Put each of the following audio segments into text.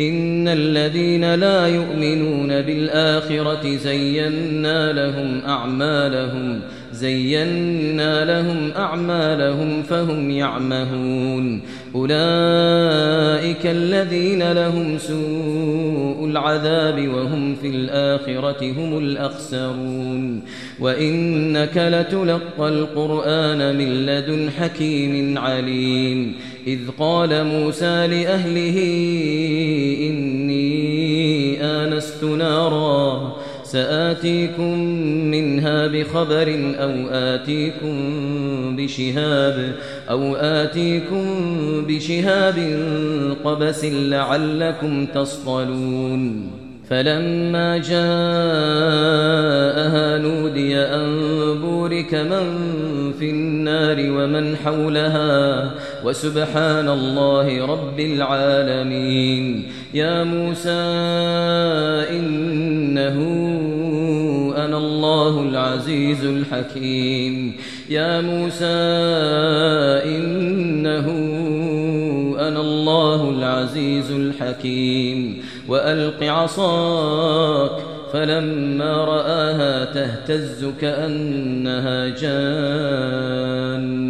إن الذين لا يؤمنون بالآخرة زينا لهم أعمالهم زينا لهم أعمالهم فهم يعمهون. أولئك الذين لهم سوء العذاب وهم في الآخرة هم الأخسرون. وإنك لتلقى القرآن من لدن حكيم عليم. إذ قال موسى لأهله إني آنست نارا سآتيكم منها بخبر أو آتيكم بشهاب أو آتيكم بشهاب قبس لعلكم تصطلون. فلما جاءها نودي أن بورك من في النار ومن حولها وسبحان الله رب العالمين. يا موسى إنه أنا الله العزيز الحكيم. يا موسى إنه أنا الله العزيز الحكيم. وألق عصاك فلما رآها تهتز كأنها جان.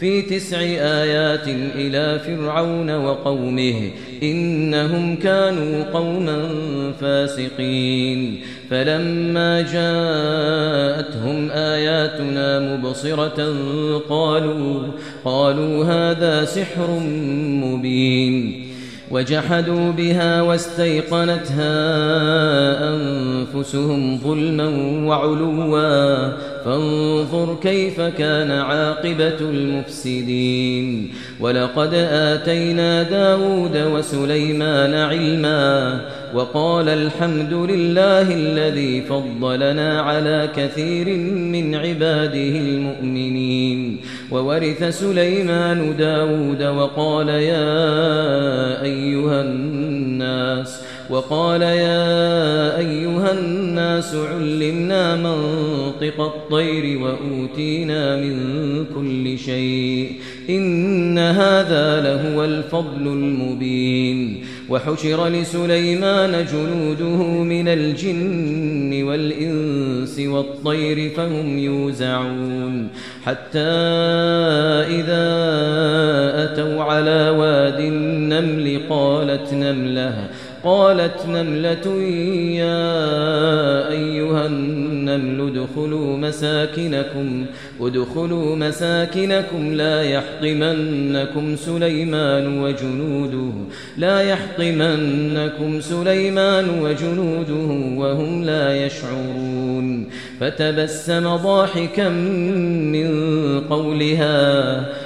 في تسع آيات إلى فرعون وقومه إنهم كانوا قوما فاسقين. فلما جاءتهم آياتنا مبصرة قالوا قالوا هذا سحر مبين. وجحدوا بها واستيقنتها أنفسهم ظلما وعلوا فانظر كيف كان عاقبة المفسدين. ولقد آتينا داود وسليمان علما وقال الحمد لله الذي فضلنا على كثير من عباده المؤمنين. وورث سليمان داود وقال يا أيها الناس وقال يا أيها الناس علمنا منطق الطير وأوتينا من كل شيء. إن هذا لهو الفضل المبين. وحشر لسليمان جنوده من الجن والإنس والطير فهم يوزعون. حتى إذا أتوا على واد النمل قالت نملة. قالت نملة يا أيها النمل ادخلوا مساكنكم ادخلوا مساكنكم لا يحطمنكم سليمان وجنوده لا يحطمنكم سليمان وجنوده وهم لا يشعرون. فتبسم ضاحكا من قولها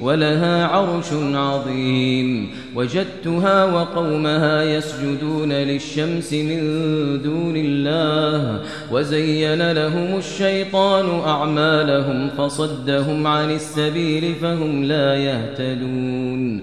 ولها عرش عظيم. وجدتها وقومها يسجدون للشمس من دون الله. وزين لهم الشيطان أعمالهم فصدهم عن السبيل فهم لا يهتدون.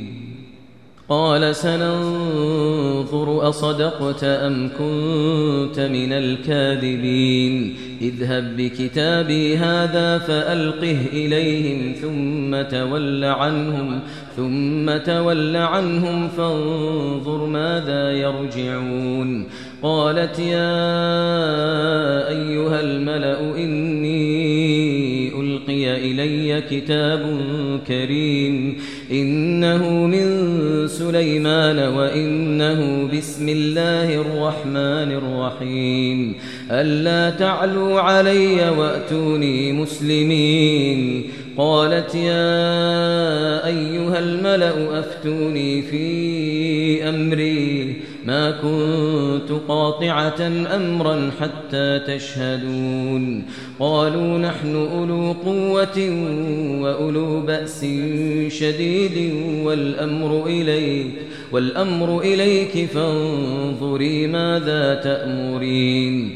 قال سننظر أصدقت أم كنت من الكاذبين. اذهب بكتابي هذا فألقه إليهم ثم تول عنهم ثم تول عنهم فانظر ماذا يرجعون. قالت يا أيها الملأ إني ألقي إلي كتاب كريم. إنه من سليمان وإنه بسم الله الرحمن الرحيم. ألا تعلوا علي وأتوني مسلمين. قالت يا أيها الملأ أفتوني في أمري. ما كنت قاطعة أمرا حتى تشهدون. قالوا نحن أولو قوة وأولو بأس شديد والأمر إليك والأمر إليك فانظري ماذا تأمرين.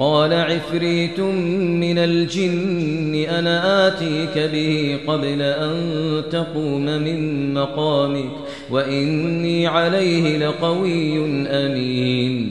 قال عفريت من الجن أنا آتيك به قبل أن تقوم من مقامك وإني عليه لقوي أمين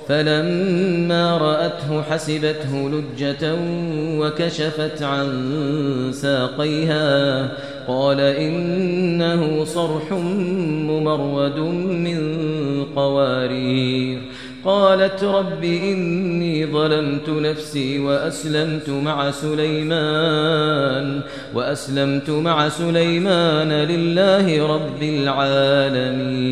فلما رأته حسبته لجة وكشفت عن ساقيها قال إنه صرح ممرد من قوارير. قالت رب إني ظلمت نفسي وأسلمت مع سليمان وأسلمت مع سليمان لله رب العالمين.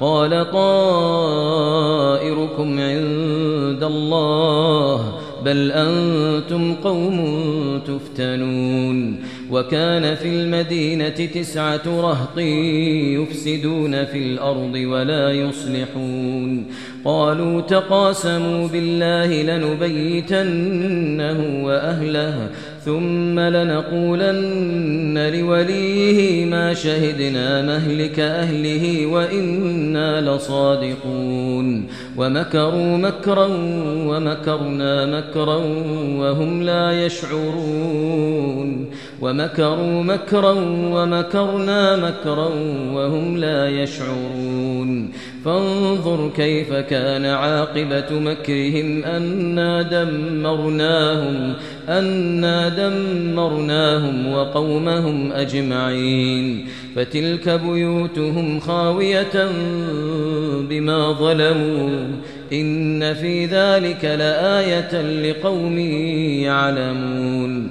قال طائركم عند الله بل أنتم قوم تفتنون. وكان في المدينة تسعة رهط يفسدون في الأرض ولا يصلحون. قالوا تقاسموا بالله لنبيتنه وأهله ثم لنقولن لوليه ما شهدنا مهلك أهله وإنا لصادقون. ومكروا مكرا ومكرنا مكرا وهم لا يشعرون. ومكروا مكرا ومكرنا مكرا وهم لا يشعرون. فانظر كيف كان عاقبة مكرهم. أنا دمرناهم أنا دمرناهم وقومهم أجمعين. فتلك بيوتهم خاوية بما ظلموا. إن في ذلك لآية لقوم يعلمون.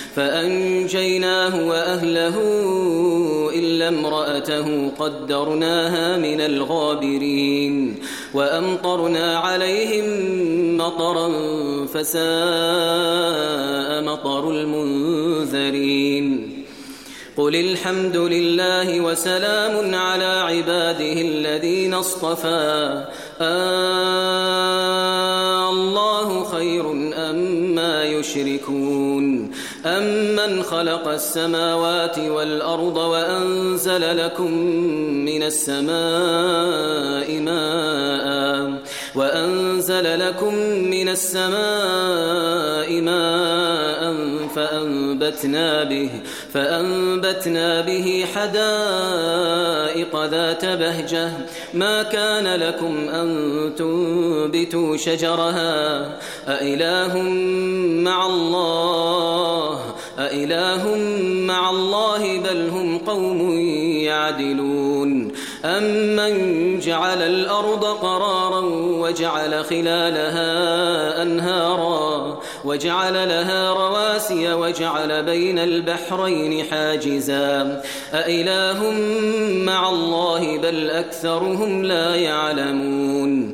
فأنجيناه وأهله إلا امرأته قدرناها من الغابرين وأمطرنا عليهم مطرا فساء مطر المنذرين. قل الحمد لله وسلام على عباده الذين اصطفى. آه الله خير أما يشركون. أمن خلق السماوات والأرض وأنزل لكم من السماء ماء وأنزل لكم من السماء ماء فأنبتنا به فأنبتنا به حدائق ذات بهجة. ما كان لكم أن تنبتوا شجرها؟ أإله مع الله أإله مع الله بل هم قوم يعدلون. أمن جعل الأرض قرارا وجعل خلالها أنهارا؟ وجعل لها رواسي وجعل بين البحرين حاجزا. أإله مع الله بل أكثرهم لا يعلمون.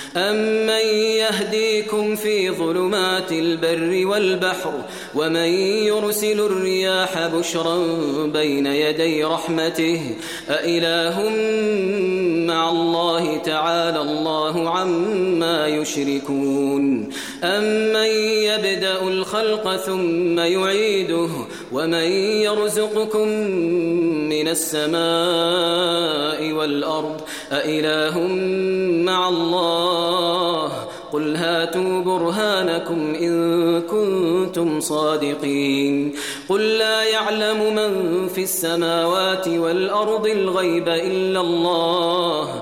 أمن يهديكم في ظلمات البر والبحر ومن يرسل الرياح بشرا بين يدي رحمته أإله مع الله تعالى الله عما يشركون أمن يبدأ الخلق ثم يعيده ومن يرزقكم من السماء والأرض أإله مع الله قل هاتوا برهانكم إن كنتم صادقين قل لا يعلم من في السماوات والأرض الغيب إلا الله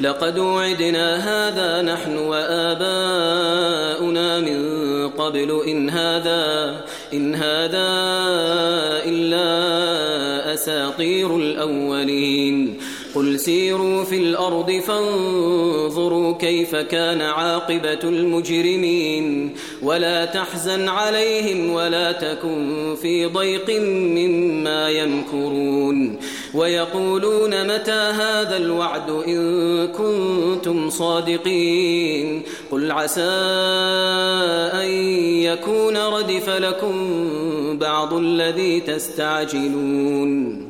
لقد وعدنا هذا نحن وآباؤنا من قبل. إن هذا إن هذا إلا أساطير الأولين. قل سيروا في الأرض فانظروا كيف كان عاقبة المجرمين. ولا تحزن عليهم ولا تكن في ضيق مما يمكرون. ويقولون متى هذا الوعد إن كنتم صادقين قل عسى أن يكون ردف لكم بعض الذي تستعجلون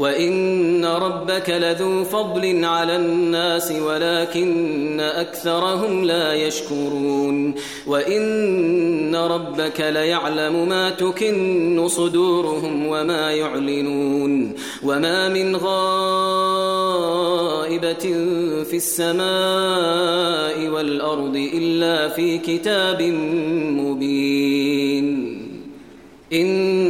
وإن ربك لذو فضل على الناس ولكن أكثرهم لا يشكرون وإن ربك ليعلم ما تكن صدورهم وما يعلنون وما من غائبة في السماء والأرض إلا في كتاب مبين إن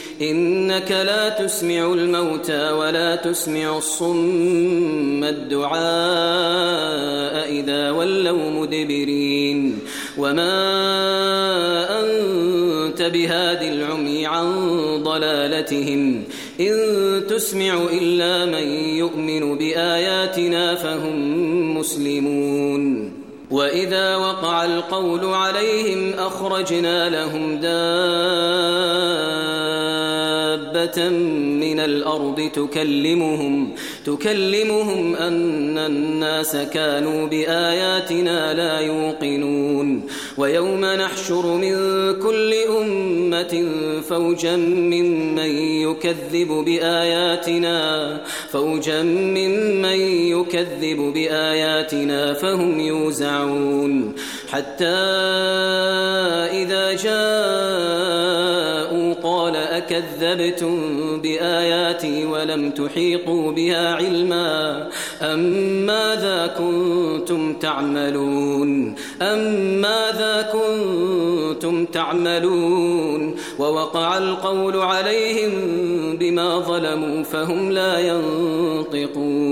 إنك لا تسمع الموتى ولا تسمع الصم الدعاء إذا ولوا مدبرين. وما أنت بهاد العمي عن ضلالتهم. إن تسمع إلا من يؤمن بآياتنا فهم مسلمون. وإذا وقع القول عليهم أخرجنا لهم من الأرض تكلمهم تكلمهم أن الناس كانوا بآياتنا لا يوقنون. ويوم نحشر من كل أمة فوجا ممن يكذب بآياتنا فوجا ممن يكذب بآياتنا فهم يوزعون. حتى إذا جاءوا قال أكذبتم بآياتي ولم تحيطوا بها علما أم ماذا كنتم تعملون أم ماذا كنتم تعملون ووقع القول عليهم بما ظلموا فهم لا ينطقون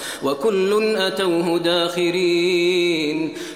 وكل أتوه داخرين.